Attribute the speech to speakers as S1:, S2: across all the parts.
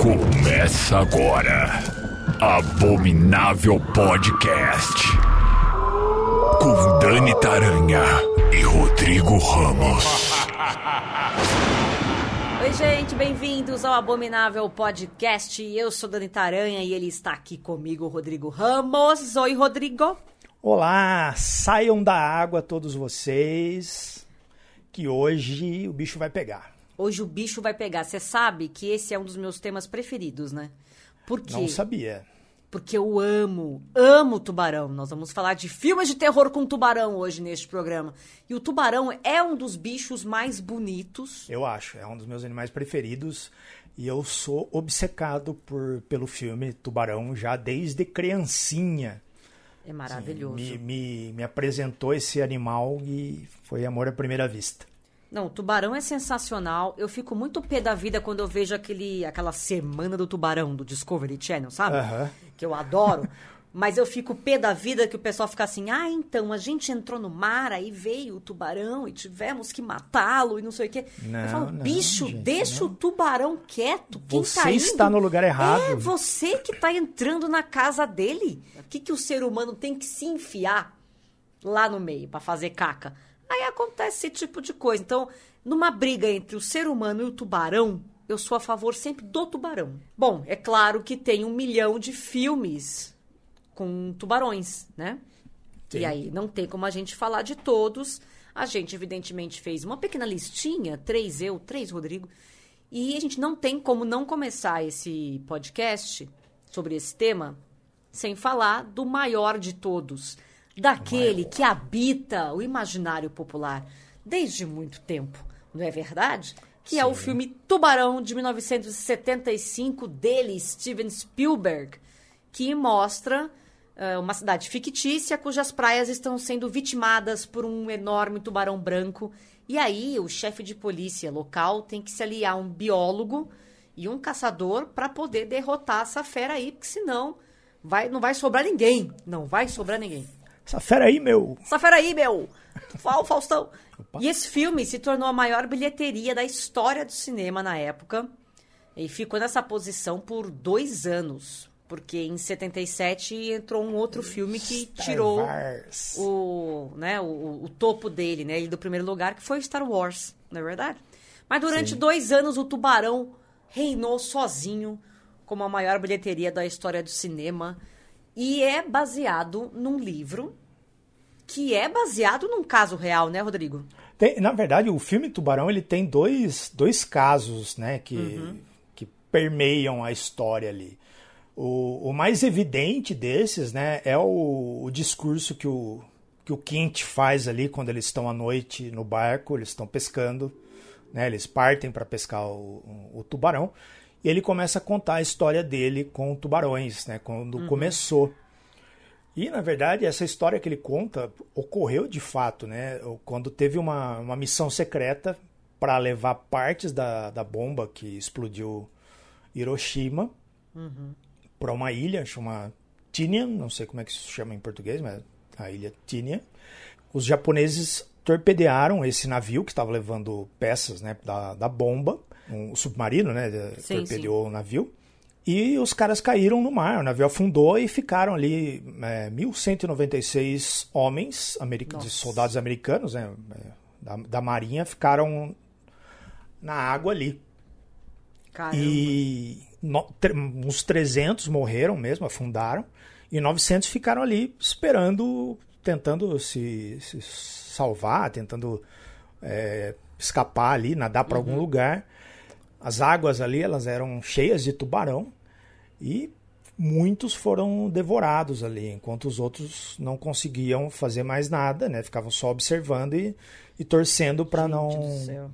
S1: Começa agora. Abominável Podcast. Com Dani Taranha e Rodrigo Ramos.
S2: Oi, gente, bem-vindos ao Abominável Podcast. Eu sou Dani Taranha e ele está aqui comigo, Rodrigo Ramos. Oi, Rodrigo.
S3: Olá, saiam da água todos vocês, que hoje o bicho vai pegar.
S2: Hoje o bicho vai pegar. Você sabe que esse é um dos meus temas preferidos, né? Por quê?
S3: Não sabia.
S2: Porque eu amo, amo tubarão. Nós vamos falar de filmes de terror com tubarão hoje neste programa. E o tubarão é um dos bichos mais bonitos.
S3: Eu acho, é um dos meus animais preferidos. E eu sou obcecado por, pelo filme Tubarão já desde criancinha.
S2: É maravilhoso.
S3: Me, me, me apresentou esse animal e foi amor à primeira vista.
S2: Não, o tubarão é sensacional. Eu fico muito pé da vida quando eu vejo aquele, aquela semana do tubarão do Discovery Channel, sabe?
S3: Aham.
S2: Que eu adoro. Mas eu fico pé da vida que o pessoal fica assim: ah, então, a gente entrou no mar, aí veio o tubarão e tivemos que matá-lo e não sei o quê.
S3: Não,
S2: eu falo,
S3: não,
S2: bicho,
S3: gente,
S2: deixa
S3: não.
S2: o tubarão quieto. Quem
S3: Você
S2: tá indo?
S3: está no lugar errado.
S2: É você que tá entrando na casa dele. O que, que o ser humano tem que se enfiar lá no meio para fazer caca? Aí acontece esse tipo de coisa. Então, numa briga entre o ser humano e o tubarão, eu sou a favor sempre do tubarão. Bom, é claro que tem um milhão de filmes com tubarões, né?
S3: Sim.
S2: E aí não tem como a gente falar de todos. A gente, evidentemente, fez uma pequena listinha, três eu, três Rodrigo. E a gente não tem como não começar esse podcast sobre esse tema sem falar do maior de todos, daquele que habita o imaginário popular desde muito tempo, não é verdade? Que é o filme Tubarão de 1975 dele, Steven Spielberg, que mostra eh, uma cidade fictícia cujas praias estão sendo vitimadas por um enorme tubarão branco. E aí o chefe de polícia local tem que se aliar a um biólogo e um caçador para poder derrotar essa fera aí, porque senão vai, não vai sobrar ninguém. Não vai sobrar ninguém.
S3: Essa fera aí, meu.
S2: Essa fera aí, meu! Fala, Faustão! E esse filme se tornou a maior bilheteria da história do cinema na época. E ficou nessa posição por dois anos. Porque em 77 entrou um outro filme que
S3: Star
S2: tirou
S3: Wars.
S2: o, né, o, o topo dele, né? Ele do primeiro lugar, que foi Star Wars, não é verdade? Mas durante
S3: Sim.
S2: dois anos o Tubarão reinou sozinho como a maior bilheteria da história do cinema. E é baseado num livro que é baseado num caso real, né, Rodrigo?
S3: Tem- na verdade, o filme Tubarão ele tem dois, dois casos né, que, que permeiam a história ali. O, o mais evidente desses né, é o, o discurso que o, que o Quint faz ali quando eles estão à noite no barco, eles estão pescando, né, eles partem para pescar o, o tubarão, e ele começa a contar a história dele com tubarões, né, quando começou. E, na verdade, essa história que ele conta ocorreu de fato, né? Quando teve uma, uma missão secreta para levar partes da, da bomba que explodiu Hiroshima para uma ilha chamada Tinian, não sei como é que se chama em português, mas a ilha Tinian. Os japoneses torpedearam esse navio que estava levando peças né, da, da bomba, um submarino, né?
S2: Sim,
S3: torpedeou o navio. E os caras caíram no mar, o navio afundou e ficaram ali é, 1.196 homens, america- de
S2: Nossa.
S3: soldados americanos, né, é, da, da marinha, ficaram na água ali.
S2: Caramba.
S3: E no- uns 300 morreram mesmo, afundaram, e 900 ficaram ali esperando, tentando se, se salvar, tentando é, escapar ali, nadar para algum lugar. As águas ali elas eram cheias de tubarão e muitos foram devorados ali, enquanto os outros não conseguiam fazer mais nada, né? Ficavam só observando e, e torcendo para não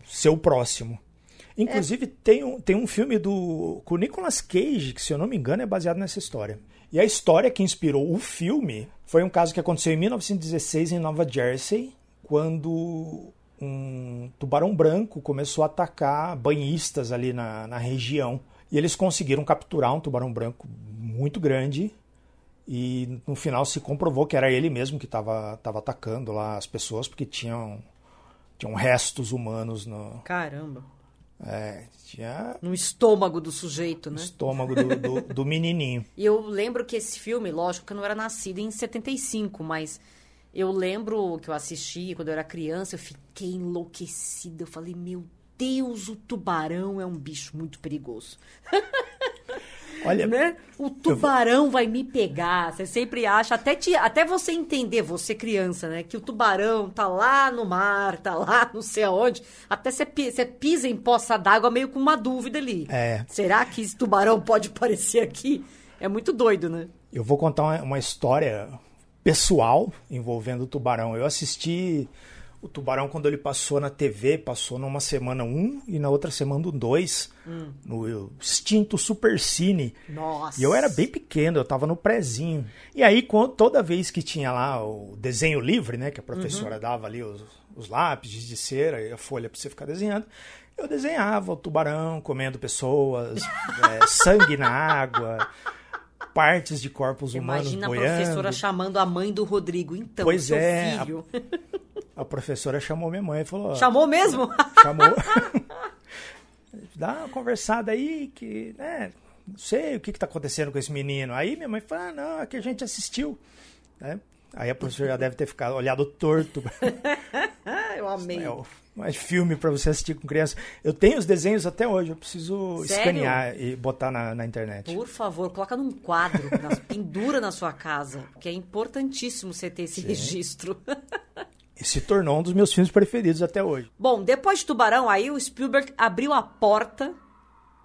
S3: ser o próximo. Inclusive, tem, um, tem um filme do com o Nicolas Cage, que se eu não me engano é baseado nessa história. E a história que inspirou o filme foi um caso que aconteceu em 1916 em Nova Jersey, quando um tubarão branco começou a atacar banhistas ali na, na região. E eles conseguiram capturar um tubarão branco muito grande. E no final se comprovou que era ele mesmo que estava atacando lá as pessoas, porque tinham, tinham restos humanos no,
S2: Caramba.
S3: É, tinha
S2: No estômago do sujeito, né?
S3: estômago do, do, do menininho.
S2: E eu lembro que esse filme, lógico que eu não era nascida em 75, mas eu lembro que eu assisti quando eu era criança, eu fiquei enlouquecida. Eu falei, meu Deus, o tubarão é um bicho muito perigoso.
S3: Olha,
S2: né? O tubarão vai me pegar. Você sempre acha, até, te, até você entender, você criança, né? Que o tubarão tá lá no mar, tá lá não sei aonde. Até você, você pisa em poça d'água meio com uma dúvida ali.
S3: É.
S2: Será que esse tubarão pode aparecer aqui? É muito doido, né?
S3: eu vou contar uma, uma história pessoal envolvendo o tubarão. Eu assisti o tubarão quando ele passou na TV, passou numa semana um e na outra semana um dois, no extinto Super Cine.
S2: Nossa.
S3: E eu era bem pequeno, eu tava no prezinho. E aí, toda vez que tinha lá o desenho livre, né, que a professora dava ali os, os lápis de cera e a folha pra você ficar desenhando, eu desenhava o tubarão comendo pessoas, é, sangue na água, partes de corpos humanos
S2: Imagina a
S3: boiando.
S2: professora chamando a mãe do Rodrigo. Então,
S3: Pois
S2: seu
S3: é, a-
S2: filho.
S3: A professora chamou minha mãe e falou:
S2: Chamou mesmo?
S3: chamou. Dá uma conversada aí que, né, não sei o que, que tá acontecendo com esse menino. Aí minha mãe falou, ah, não, é que a gente assistiu. Né? Aí a professora já deve ter ficado olhado torto.
S2: Eu amei.
S3: É, mais filme pra você assistir com criança. Eu tenho os desenhos até hoje, eu preciso
S2: Sério?
S3: escanear e botar na, na internet.
S2: Por favor, coloca num quadro, na- pendura na sua casa, que é importantíssimo você ter esse registro.
S3: E se tornou um dos meus filmes preferidos até hoje.
S2: Bom, depois de Tubarão, aí o Spielberg abriu a porta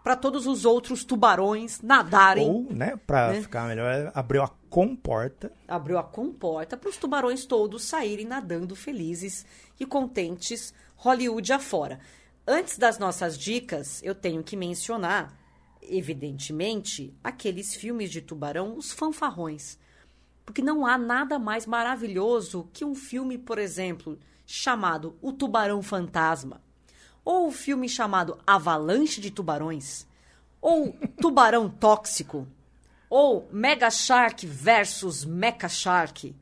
S2: para todos os outros tubarões nadarem.
S3: Ou, né, pra
S2: Né?
S3: ficar melhor, abriu a comporta.
S2: Abriu a comporta para os tubarões todos saírem nadando felizes e contentes Hollywood afora. Antes das nossas dicas, eu tenho que mencionar, evidentemente, aqueles filmes de tubarão, os fanfarrões. Porque não há nada mais maravilhoso que um filme, por exemplo, chamado O Tubarão Fantasma, ou o filme chamado Avalanche de Tubarões, ou Tubarão Tóxico, ou Mega Shark versus Mecha Shark,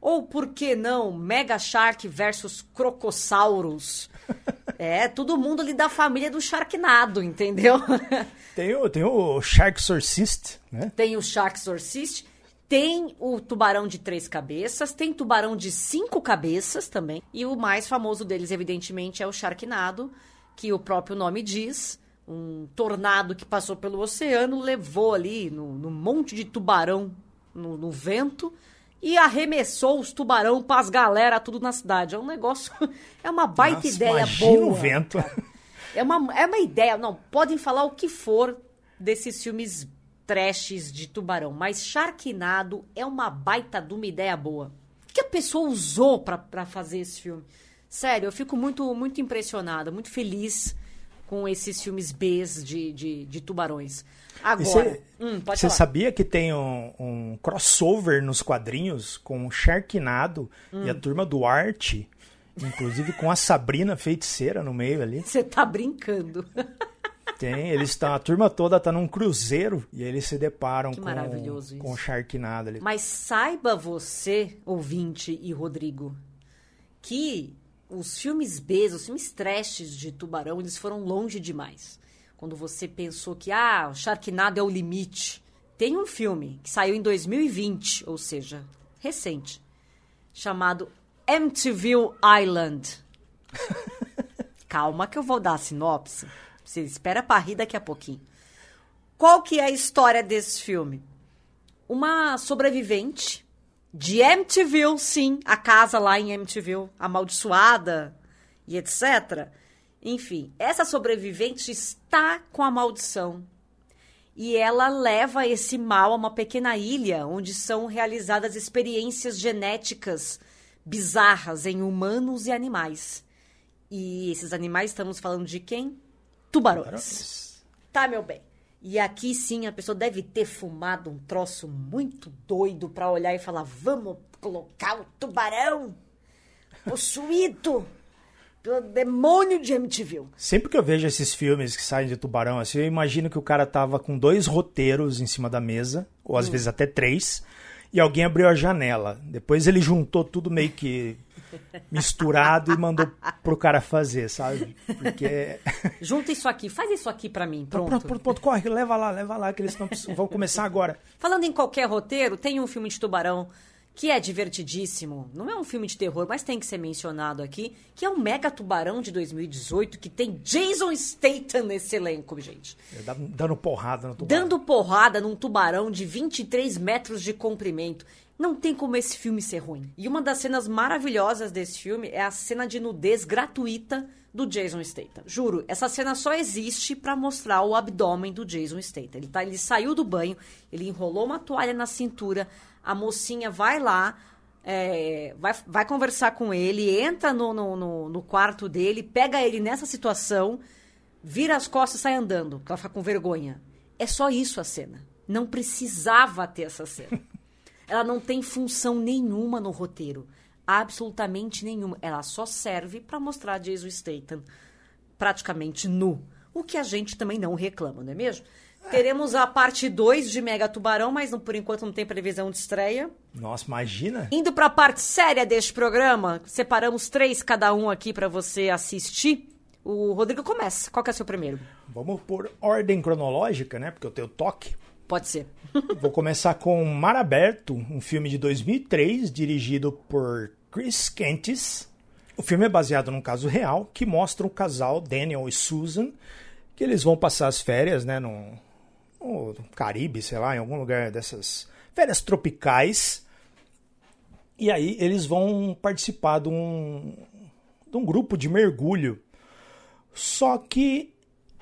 S2: ou por que não Mega Shark versus Crocossauros. É, todo mundo ali da família do Sharknado, entendeu?
S3: Tem o, tem o Shark Exorcist, né?
S2: Tem o Shark Exorcist, tem o tubarão de três cabeças, tem tubarão de cinco cabeças também. E o mais famoso deles, evidentemente, é o Sharknado, que o próprio nome diz. Um tornado que passou pelo oceano, levou ali no, no monte de tubarão no, no vento e arremessou os tubarão pras galera tudo na cidade. É um negócio, é uma baita
S3: Nossa,
S2: ideia boa.
S3: o vento.
S2: É uma, é uma ideia, não, podem falar o que for desses filmes trashes de tubarão, mas Sharknado é uma baita de uma ideia boa. O que a pessoa usou pra, pra fazer esse filme? Sério, eu fico muito, muito impressionada, muito feliz com esses filmes Bs de, de, de tubarões. Agora,
S3: Você
S2: hum,
S3: sabia que tem um, um crossover nos quadrinhos com o Sharknado e a
S2: Hum.
S3: turma do Arte, inclusive com a Sabrina Feiticeira no meio ali?
S2: Você tá brincando.
S3: Tem, eles estão, a turma toda tá num cruzeiro e eles se deparam
S2: Que
S3: com,
S2: maravilhoso
S3: com o. Sharknado ali.
S2: Mas saiba você, ouvinte e Rodrigo, que os filmes B, os filmes trashes de Tubarão, eles foram longe demais. Quando você pensou que, ah, o Sharknado é o limite. Tem um filme que saiu em 2020, ou seja, recente, chamado Emptyville Island. Calma que eu vou dar a sinopse. Você espera pra rir daqui a pouquinho. Qual que é a história desse filme? uma sobrevivente de Amityville, sim, a casa lá em Amityville, amaldiçoada e etc. Enfim, essa sobrevivente está com a maldição. E ela leva esse mal a uma pequena ilha onde são realizadas experiências genéticas bizarras em humanos e animais. E esses animais, estamos falando de quem? Tubarões. Tá, meu bem. E aqui sim a pessoa deve ter fumado um troço muito doido pra olhar e falar: vamos colocar o tubarão possuído pelo demônio de Amityville.
S3: Sempre que eu vejo esses filmes que saem de tubarão, assim, eu imagino que o cara tava com dois roteiros em cima da mesa, ou
S2: Hum.
S3: às vezes até três, e alguém abriu a janela. Depois ele juntou tudo meio que misturado e mandou pro cara fazer, sabe? Porque.
S2: Junta isso aqui, faz isso aqui pra mim, pronto.
S3: Pronto, pronto, pronto, corre, leva lá, leva lá, que eles não precisam- vão começar agora.
S2: Falando em qualquer roteiro, tem um filme de tubarão que é divertidíssimo. Não é um filme de terror, mas tem que ser mencionado aqui, que é o Mega Tubarão de 2018, que tem Jason Statham nesse elenco, gente.
S3: Dá- Dando porrada no tubarão.
S2: Dando porrada num tubarão de 23 metros de comprimento. Não tem como esse filme ser ruim. E uma das cenas maravilhosas desse filme é a cena de nudez gratuita do Jason Statham. Juro, essa cena só existe pra mostrar o abdômen do Jason Statham. Ele, tá, ele saiu do banho, ele enrolou uma toalha na cintura, a mocinha vai lá, é, vai, vai conversar com ele, entra no, no, no- no quarto dele, pega ele nessa situação, vira as costas e sai andando, que ela fica com vergonha. É só isso a cena. Não precisava ter essa cena. Ela não tem função nenhuma no roteiro. Absolutamente nenhuma. Ela só serve pra mostrar Jason Statham praticamente nu. O que a gente também não reclama, não é mesmo? Teremos a parte 2 de Mega Tubarão, mas não- por enquanto não tem previsão de estreia.
S3: Nossa, imagina.
S2: Indo pra parte séria deste programa, separamos três cada um aqui pra você assistir. O Rodrigo começa. Qual que é o seu primeiro?
S3: Vamos por ordem cronológica, né? Porque eu tenho toque.
S2: Pode ser.
S3: Vou começar com Mar Aberto, um filme de 2003, dirigido por Chris Kentis. O filme é baseado num caso real que mostra o casal Daniel e Susan, que eles vão passar as férias, né, no, no Caribe, sei lá, em algum lugar dessas férias tropicais. E aí eles vão participar de um, de um grupo de mergulho. Só que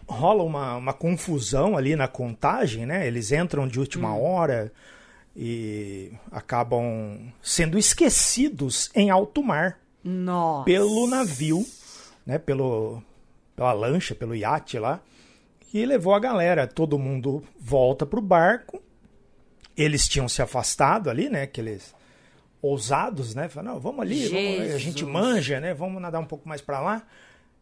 S3: rola uma, uma confusão ali na contagem, né? Eles entram de última hora e acabam sendo esquecidos em alto mar
S2: Nossa.
S3: pelo navio, né? Pelo, pela lancha, pelo iate lá. E levou a galera. Todo mundo volta pro barco. Eles tinham se afastado ali, né? Aqueles ousados, né? Falaram, não, vamos ali, vamos- a gente manja, né? Vamos nadar um pouco mais para lá.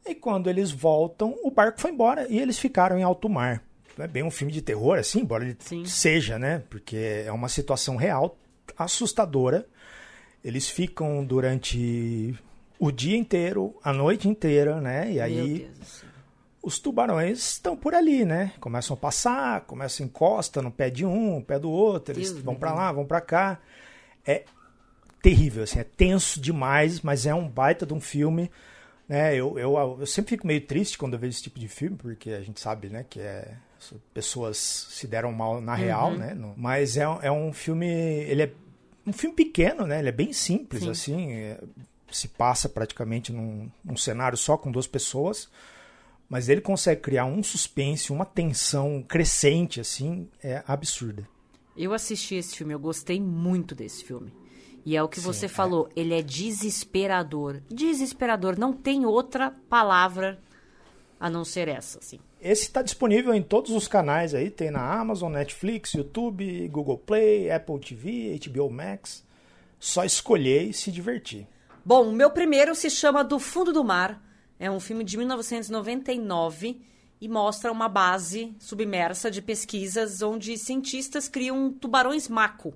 S3: E quando eles voltam, o barco foi embora e eles ficaram em alto mar. É bem um filme de terror, assim, embora ele
S2: Sim.
S3: seja, né? Porque é uma situação real, assustadora. Eles ficam durante o dia inteiro, a noite inteira, né? E aí os tubarões estão por ali, né? Começam a passar, começam a encosta no pé de um, no pé do outro, eles
S2: Deus
S3: vão pra lá, vão pra cá. É terrível, assim, é tenso demais, mas é um baita de um filme, né? Eu, eu, eu sempre fico meio triste quando eu vejo esse tipo de filme, porque a gente sabe, né, que é pessoas se deram mal na real, né? No- mas é, é um filme, ele é um filme pequeno, né? Ele é bem simples,
S2: Sim.
S3: assim, é- se passa praticamente num, num cenário só com duas pessoas mas ele consegue criar um suspense, uma tensão crescente, assim, é absurda.
S2: Eu assisti esse filme, eu gostei muito desse filme. E é o que
S3: Sim,
S2: você
S3: é.
S2: falou, ele é desesperador. Desesperador, não tem outra palavra a não ser essa, assim.
S3: Esse está disponível em todos os canais aí, tem na Amazon, Netflix, YouTube, Google Play, Apple TV, HBO Max. Só escolher e se divertir.
S2: Bom, o meu primeiro se chama Do Fundo do Mar. É um filme de 1999 e mostra uma base submersa de pesquisas onde cientistas criam tubarões maco,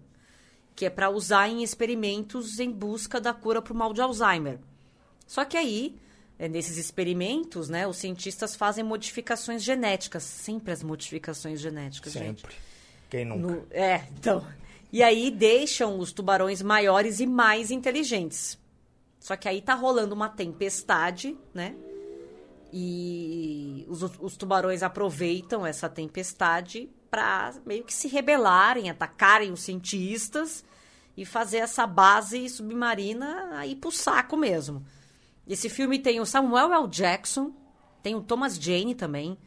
S2: que é para usar em experimentos em busca da cura para o mal de Alzheimer. Só que aí, é, nesses experimentos, né, os cientistas fazem modificações genéticas, sempre as modificações genéticas, gente.
S3: Sempre. Quem nunca?
S2: No- é, então. E aí deixam os tubarões maiores e mais inteligentes. Só que aí tá rolando uma tempestade, né? E os, os tubarões aproveitam essa tempestade para meio que se rebelarem, atacarem os cientistas e fazer essa base submarina aí pro saco mesmo. Esse filme tem o Samuel L. Jackson, tem o Thomas Jane também.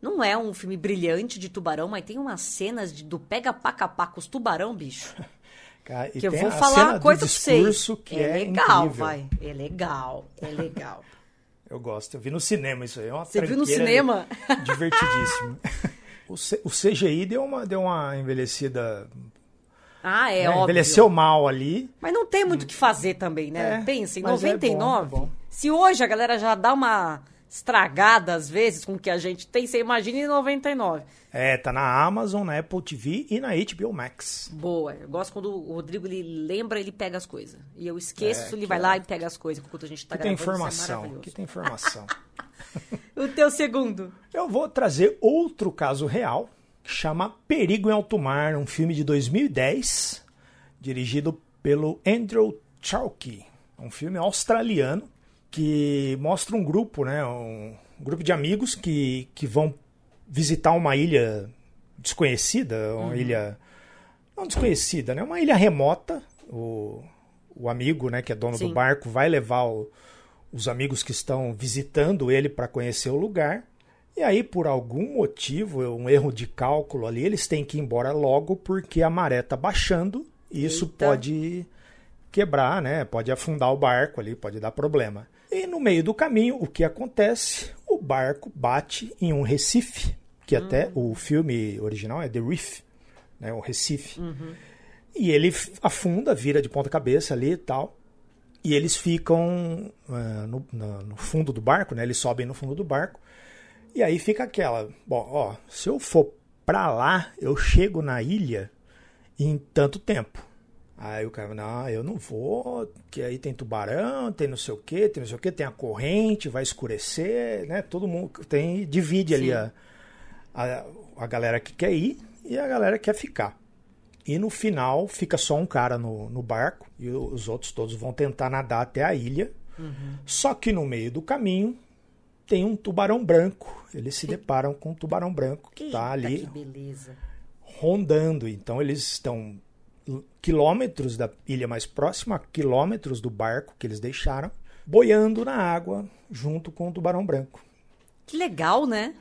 S2: Não é um filme brilhante de tubarão, mas tem umas cenas de- do pega-paca-pá com os tubarão, bicho.
S3: Cara,
S2: Que eu vou falar uma coisa pra vocês.
S3: que é,
S2: legal,
S3: incrível.
S2: vai. É legal, é legal.
S3: Eu gosto. Eu vi no cinema isso aí. É uma
S2: Você viu no cinema?
S3: Divertidíssimo. O, C- o CGI deu uma, deu uma envelhecida.
S2: Ah, é
S3: né?
S2: óbvio.
S3: Envelheceu mal ali.
S2: Mas não tem muito o que fazer também, né?
S3: É,
S2: Pensa, em
S3: mas é bom,
S2: 99.
S3: é bom.
S2: Se hoje a galera já dá uma estragada às vezes com o que a gente tem, você imagina em 99.
S3: É, tá na Amazon, na Apple TV e na HBO Max.
S2: Boa. Eu gosto quando o Rodrigo ele lembra, ele pega as coisas. E eu esqueço,
S3: É,
S2: ele vai
S3: é-
S2: lá e pega as coisas enquanto a gente tá
S3: Que tem
S2: gravando. isso é
S3: informação,
S2: maravilhoso.
S3: que tem informação.
S2: O teu segundo.
S3: Eu vou trazer outro caso real, que chama Perigo em Alto Mar, um filme de 2010, dirigido pelo Andrew Chauke. Um filme australiano que mostra um grupo, né, um grupo de amigos que, que vão visitar uma ilha desconhecida, uma ilha não desconhecida, né, uma ilha remota. O, o amigo, né, que é dono
S2: Sim.
S3: do barco, vai levar o- os amigos que estão visitando ele para conhecer o lugar. E aí, por algum motivo, um erro de cálculo ali, eles têm que ir embora logo porque a maré está baixando e isso
S2: Eita.
S3: pode quebrar, né? Pode afundar o barco ali, pode dar problema. E no meio do caminho, o que acontece? O barco bate em um recife, que até o filme original é The Reef, né? O recife. E ele afunda, vira de ponta cabeça ali e tal. E eles ficam ah, no, na- no fundo do barco, né? Eles sobem no fundo do barco. E aí fica aquela, bom, ó, se eu for pra lá, eu chego na ilha em tanto tempo. Aí o cara, não, eu não vou, que aí tem tubarão, tem não sei o que, tem não sei o que, tem a corrente, vai escurecer, né? Todo mundo tem, divide ali
S2: Sim.
S3: a, a, a galera que quer ir e a galera que quer ficar. E no final fica só um cara no, no barco e os outros todos vão tentar nadar até a ilha. Só que no meio do caminho tem um tubarão branco. Eles se deparam com um tubarão branco que está ali
S2: Que beleza.
S3: rondando. Então eles estão quilômetros da ilha mais próxima, quilômetros do barco que eles deixaram, boiando na água junto com o tubarão branco.
S2: Que legal, né?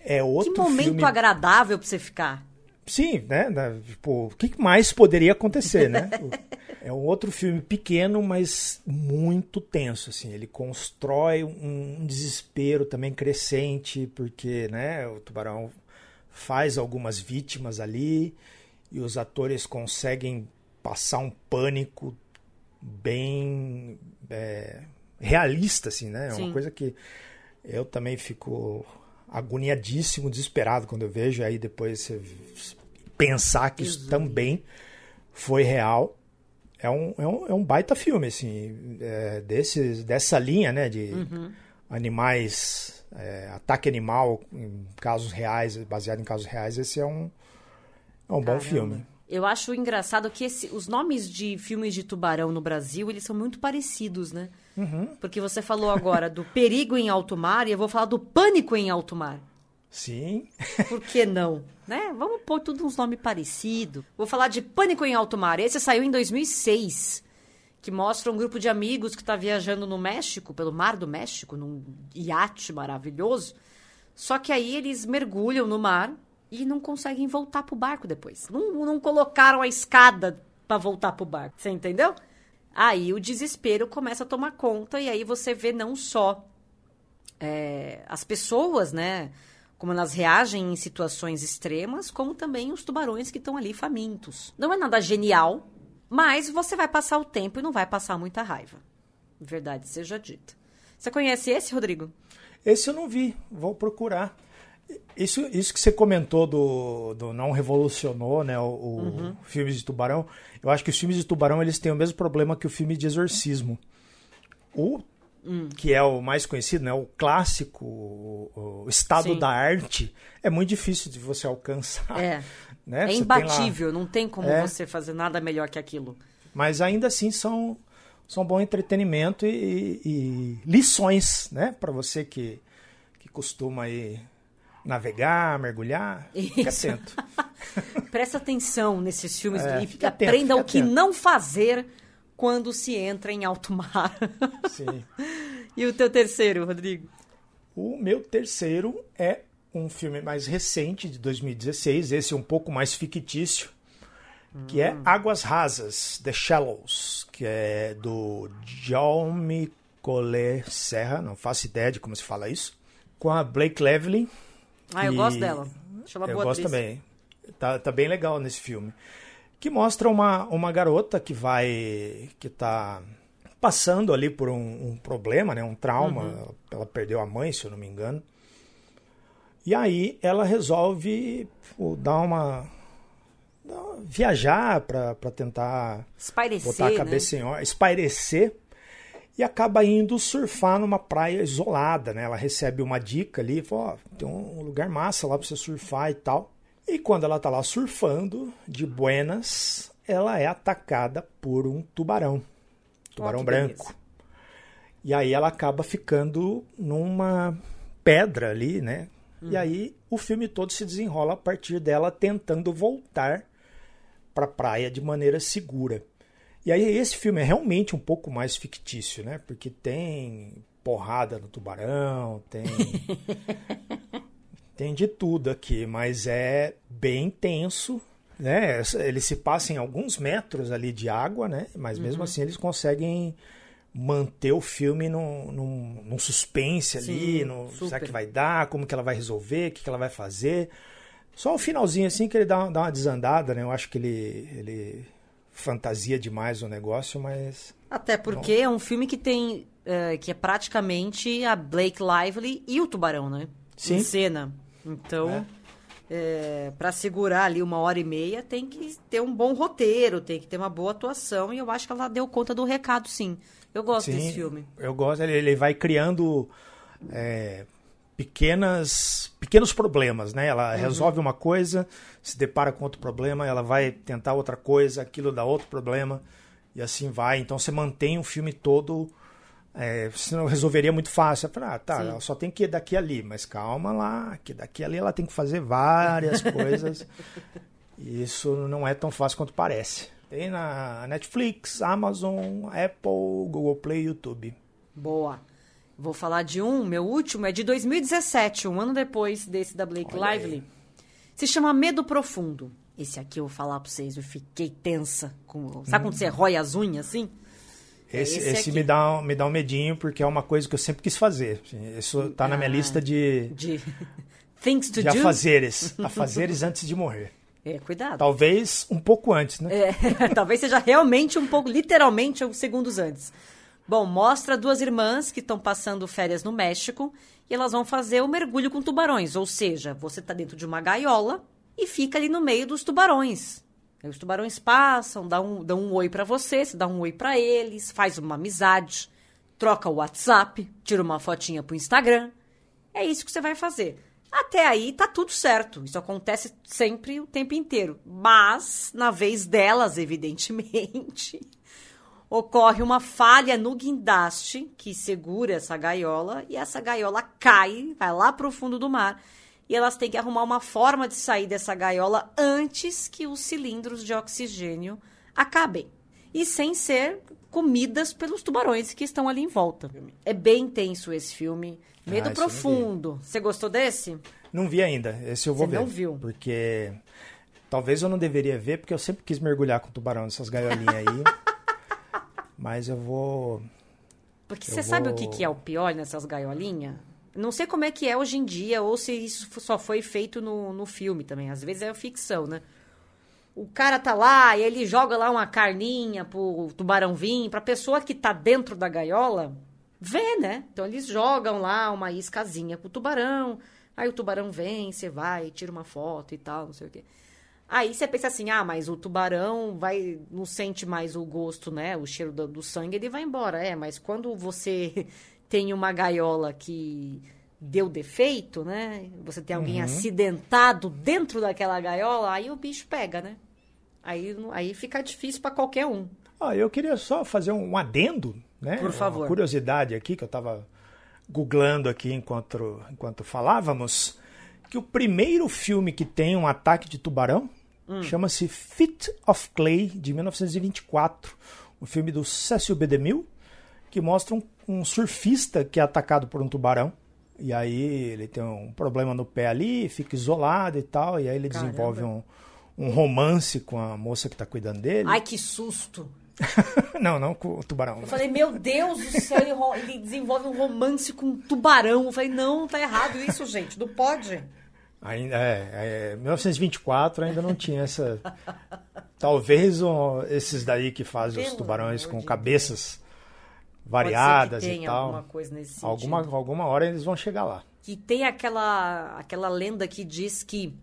S3: É outro
S2: que momento
S3: filme
S2: agradável pra você ficar.
S3: Sim, né? Tipo, o que mais poderia acontecer, né? É um outro filme pequeno, mas muito tenso, assim. Ele constrói um, um desespero também crescente, porque, né, o tubarão faz algumas vítimas ali e os atores conseguem passar um pânico bem é, realista, assim, né? É
S2: Sim.
S3: uma coisa que eu também fico agoniadíssimo, desesperado quando eu vejo. Aí depois você pensar que isso também foi real. É um, é um, é um baita filme, assim, é, desses, dessa linha, né, de
S2: Uhum.
S3: animais, é, ataque animal em casos reais, baseado em casos reais. Esse é um, é um bom
S2: Caramba.
S3: filme.
S2: Eu acho engraçado que esse- os nomes de filmes de tubarão no Brasil, eles são muito parecidos, né?
S3: Uhum.
S2: Porque você falou agora do perigo em alto mar e eu vou falar do pânico em alto mar.
S3: Sim,
S2: Por que não? né? Vamos pôr tudo uns nomes parecidos. Vou falar de Pânico em Alto Mar. Esse saiu em 2006, que mostra um grupo de amigos que está viajando no México, pelo Mar do México, num iate maravilhoso. Só que aí eles mergulham no mar e não conseguem voltar pro barco depois. Não, não colocaram a escada para voltar pro barco. Você entendeu? Aí o desespero começa a tomar conta e aí você vê não só é, as pessoas, né? Como elas reagem em situações extremas, como também os tubarões que estão ali famintos. Não é nada genial, mas você vai passar o tempo e não vai passar muita raiva. Verdade seja dita. Você conhece esse, Rodrigo?
S3: esse eu não vi, vou procurar. Isso, isso que você comentou do, do não revolucionou, né, o, o filme de tubarão. Eu acho que os filmes de tubarão eles têm o mesmo problema que o filme de exorcismo. O que é o mais conhecido, né, o clássico, o, o estado
S2: Sim.
S3: da arte, é muito difícil de você alcançar.
S2: É.
S3: né?
S2: É
S3: Você tem lá-
S2: imbatível, não tem como
S3: É.
S2: você fazer nada melhor que aquilo.
S3: mas ainda assim são são bom entretenimento e, e lições, né, para você que que costuma aí navegar, mergulhar, fica
S2: Isso.
S3: atento.
S2: Presta atenção nesses filmes
S3: É,
S2: e
S3: fica atento,
S2: aprenda
S3: fica
S2: o que
S3: atento.
S2: não fazer quando se entra em alto mar.
S3: Sim.
S2: e o teu terceiro, Rodrigo?
S3: O meu terceiro é um filme mais recente, de 2016, esse um pouco mais fictício, que é Águas Rasas, The Shallows, que é do Jaume Collet Serra, não faço ideia de como se fala isso, com a Blake Lively.
S2: Ah, eu
S3: que-
S2: gosto dela. Acho ela
S3: Eu
S2: boa
S3: gosto
S2: atriz.
S3: também. Tá, tá bem legal nesse filme. Que mostra uma, uma garota que vai. que tá passando ali por um, um problema, né? Um trauma. Ela, ela perdeu a mãe, se eu não me engano. E aí ela resolve pô, dar uma. viajar para tentar
S2: Espairecer,
S3: botar a
S2: né?
S3: cabeça em ordem, espairecer e acaba indo surfar numa praia isolada, né? Ela recebe uma dica ali, fala, ó, tem um lugar massa lá para você surfar e tal. E quando ela tá lá surfando, de buenas, ela é atacada por um tubarão, tubarão
S2: que
S3: branco.
S2: beleza.
S3: E aí ela acaba ficando numa pedra ali, né?
S2: Uhum.
S3: E aí o filme todo se desenrola a partir dela tentando voltar para a praia de maneira segura. E aí esse filme é realmente um pouco mais fictício, né? Porque tem porrada no tubarão, tem tem de tudo aqui, mas é bem tenso, né? Ele se passa em alguns metros ali de água, né? Mas mesmo
S2: Uhum.
S3: assim eles conseguem manter o filme num, num, num suspense ali,
S2: Sim,
S3: no, será
S2: super.
S3: que vai dar, como que ela vai resolver, o que, que ela vai fazer. Só o finalzinho assim que ele dá, dá uma desandada, né? Eu acho que ele, ele fantasia demais o negócio, mas
S2: Até porque é um filme que tem. é, que é praticamente a Blake Lively e o Tubarão, né?
S3: Sim.
S2: Em cena. Então, é, para segurar ali uma hora e meia, tem que ter um bom roteiro, tem que ter uma boa atuação. E eu acho que ela deu conta do recado, sim. Eu gosto
S3: Sim,
S2: desse filme.
S3: Eu gosto, ele, ele vai criando é, pequenas, pequenos problemas, né? Ela resolve uma coisa, se depara com outro problema, ela vai tentar outra coisa, aquilo dá outro problema, e assim vai. Então você mantém o filme todo. É, senão resolveria muito fácil. Ah, tá,
S2: Sim.
S3: ela só tem que ir daqui a ali, mas calma lá, que daqui a ali ela tem que fazer várias coisas. E isso não é tão fácil quanto parece. Tem na Netflix, Amazon, Apple, Google Play, YouTube.
S2: Boa. Vou falar de um, meu último é de 2017, um ano depois desse da Blake
S3: Olha aí.
S2: Lively. Se chama Medo Profundo. Esse aqui eu vou falar pra vocês, eu fiquei tensa. Com... Sabe quando você rói as unhas assim?
S3: Esse,
S2: esse
S3: esse, me, dá, um- me dá um medinho, porque é uma coisa que eu sempre quis fazer. Assim, Isso tá na minha
S2: Ah.
S3: lista de,
S2: De things to
S3: de
S2: do.
S3: afazeres. afazeres antes de morrer.
S2: É, cuidado.
S3: Talvez um pouco antes, né?
S2: É, talvez seja realmente um pouco, literalmente, uns segundos antes. Bom, mostra duas irmãs que estão passando férias no México e elas vão fazer o mergulho com tubarões. Ou seja, você está dentro de uma gaiola e fica ali no meio dos tubarões. Aí os tubarões passam, dão um, dão um oi para você, você dá um oi para eles, faz uma amizade, troca o WhatsApp, tira uma fotinha pro Instagram. É isso que você vai fazer. Até aí tá tudo certo. Isso acontece sempre o tempo inteiro. Mas, na vez delas, evidentemente, ocorre uma falha no guindaste que segura essa gaiola e essa gaiola cai, vai lá pro fundo do mar. E elas têm que arrumar uma forma de sair dessa gaiola antes que os cilindros de oxigênio acabem. E sem ser comidas pelos tubarões que estão ali em volta. É bem intenso esse filme. Medo
S3: Ah,
S2: profundo. Você gostou desse?
S3: Não vi ainda. Esse eu vou
S2: Você
S3: ver.
S2: não viu?
S3: Porque talvez eu não deveria ver, porque eu sempre quis mergulhar com tubarão nessas gaiolinhas aí. Mas eu vou.
S2: Porque
S3: Eu
S2: você sabe o
S3: vou-
S2: que, que é o pior nessas gaiolinhas? Não sei como é que é hoje em dia, ou se isso só foi feito no, no filme também. Às vezes é ficção, né? O cara tá lá e ele joga lá uma carninha pro tubarão vir, pra pessoa que tá dentro da gaiola ver, né? Então eles jogam lá uma iscazinha pro tubarão, aí o tubarão vem, você vai, tira uma foto e tal, não sei o quê. Aí você pensa assim, ah, mas o tubarão vai não sente mais o gosto, né? O cheiro do, do sangue, ele vai embora. É, mas quando você tem uma gaiola que deu defeito, né? Você tem alguém acidentado dentro daquela gaiola, aí o bicho pega, né? Aí, aí fica difícil para qualquer um.
S3: Ah, eu queria só fazer um adendo, né?
S2: Por favor.
S3: Uma curiosidade aqui, que eu estava googlando aqui enquanto, enquanto falávamos, que o primeiro filme que tem um ataque de tubarão
S2: Hum.
S3: chama-se Fit of Clay, de 1924. Um filme do Cecil B. DeMille, que mostra um, um surfista que é atacado por um tubarão. E aí ele tem um problema no pé ali, fica isolado e tal, e aí ele
S2: Caramba.
S3: desenvolve um, um romance com a moça que está cuidando dele.
S2: Ai, que susto!
S3: não, não com o tubarão.
S2: Eu falei, meu Deus do céu, ele, ele desenvolve um romance com um tubarão. Eu falei, não, tá errado isso, gente, não pode.
S3: Ainda, é, é, 1924 ainda não tinha essa. Talvez ó, esses daí que fazem os
S2: Pelo
S3: tubarões
S2: amor
S3: com
S2: de
S3: cabeças variadas
S2: ser que
S3: e tal.
S2: alguma coisa nesse sentido.
S3: Alguma, alguma hora eles vão chegar lá.
S2: Que tem aquela, aquela lenda que diz que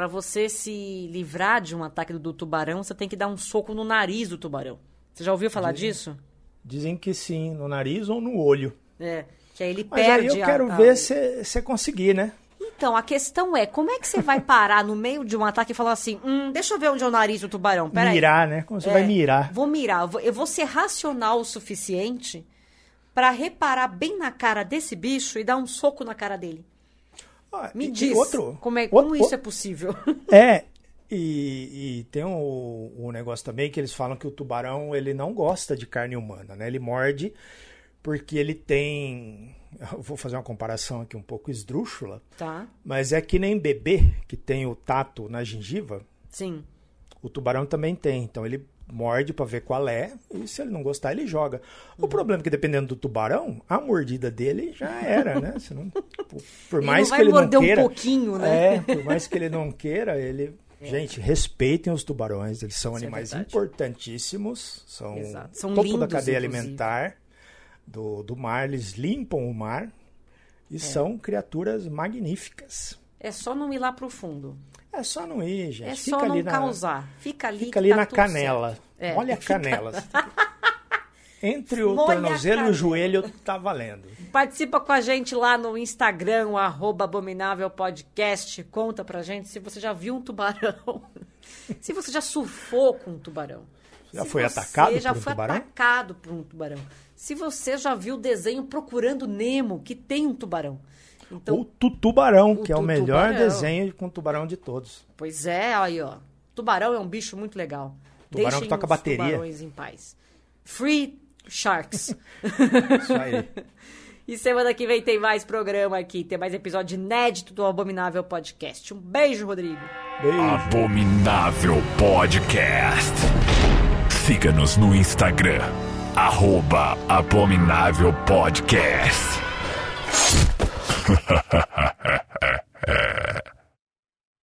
S2: para você se livrar de um ataque do tubarão, você tem que dar um soco no nariz do tubarão. Você já ouviu falar disso?
S3: Dizem que sim, no nariz ou no olho.
S2: É. Que aí ele
S3: Mas
S2: perde
S3: aí eu quero
S2: a-
S3: ver se você conseguir, né?
S2: Então, a questão é, como é que você vai parar no meio de um ataque e falar assim, hum, deixa eu ver onde é o nariz do tubarão, peraí.
S3: Mirar, né? Como você
S2: É,
S3: vai mirar.
S2: Vou mirar, eu vou- ser racional o suficiente pra reparar bem na cara desse bicho e dar um soco na cara dele.
S3: Ah,
S2: Me
S3: e-
S2: diz,
S3: outro,
S2: como, é,
S3: o-
S2: como
S3: o-
S2: isso é possível?
S3: É, e, e tem um, um negócio também que eles falam que o tubarão ele não gosta de carne humana, né? Ele morde porque ele tem. Eu vou fazer uma comparação aqui um pouco esdrúxula,
S2: tá,
S3: mas é que nem bebê que tem o tato na gengiva,
S2: sim.
S3: o tubarão também tem. Então ele morde para ver qual é e se ele não gostar ele joga.
S2: Uhum.
S3: O problema é que dependendo do tubarão, a mordida dele já era, né? Por- por
S2: Ele
S3: mais
S2: não vai
S3: que ele não
S2: morder um
S3: queira,
S2: pouquinho, né?
S3: É, por mais que ele não queira, ele Gente, respeitem os tubarões, eles são
S2: Isso é
S3: animais
S2: verdade.
S3: importantíssimos, são,
S2: Exato. São
S3: topo da
S2: lindos,
S3: cadeia
S2: inclusive.
S3: alimentar do, do mar, eles limpam o mar e são criaturas magníficas.
S2: É só não ir lá pro fundo.
S3: É só não ir, gente.
S2: É
S3: Fica
S2: só não
S3: na,
S2: causar. Fica ali
S3: Fica ali
S2: tá
S3: na canela.
S2: É,
S3: Olha a canela. Entre o
S2: Molha
S3: tornozelo e o joelho, tá valendo.
S2: Participa com a gente lá no Instagram, o arroba Abominável Podcast. Conta pra gente se você já viu um tubarão. se você já surfou com um tubarão.
S3: Já
S2: Se
S3: foi
S2: você
S3: atacado
S2: já
S3: por um
S2: foi
S3: tubarão?
S2: atacado por um tubarão. Se você já viu o desenho Procurando Nemo, que tem um tubarão. Então,
S3: o tutubarão,
S2: o
S3: que é o melhor
S2: tutubarão.
S3: desenho com tubarão de todos.
S2: pois é, aí ó. Tubarão é um bicho muito legal.
S3: Tubarão
S2: Deixem
S3: que toca
S2: os
S3: bateria.
S2: tubarões em paz. Free Sharks.
S3: Isso aí.
S2: E semana que vem tem mais programa aqui, tem mais episódio inédito do Abominável Podcast. Um beijo, Rodrigo.
S3: Beijo.
S1: Abominável Podcast. Siga-nos no Instagram, arroba Abominável Podcast. ha ha ha ha ha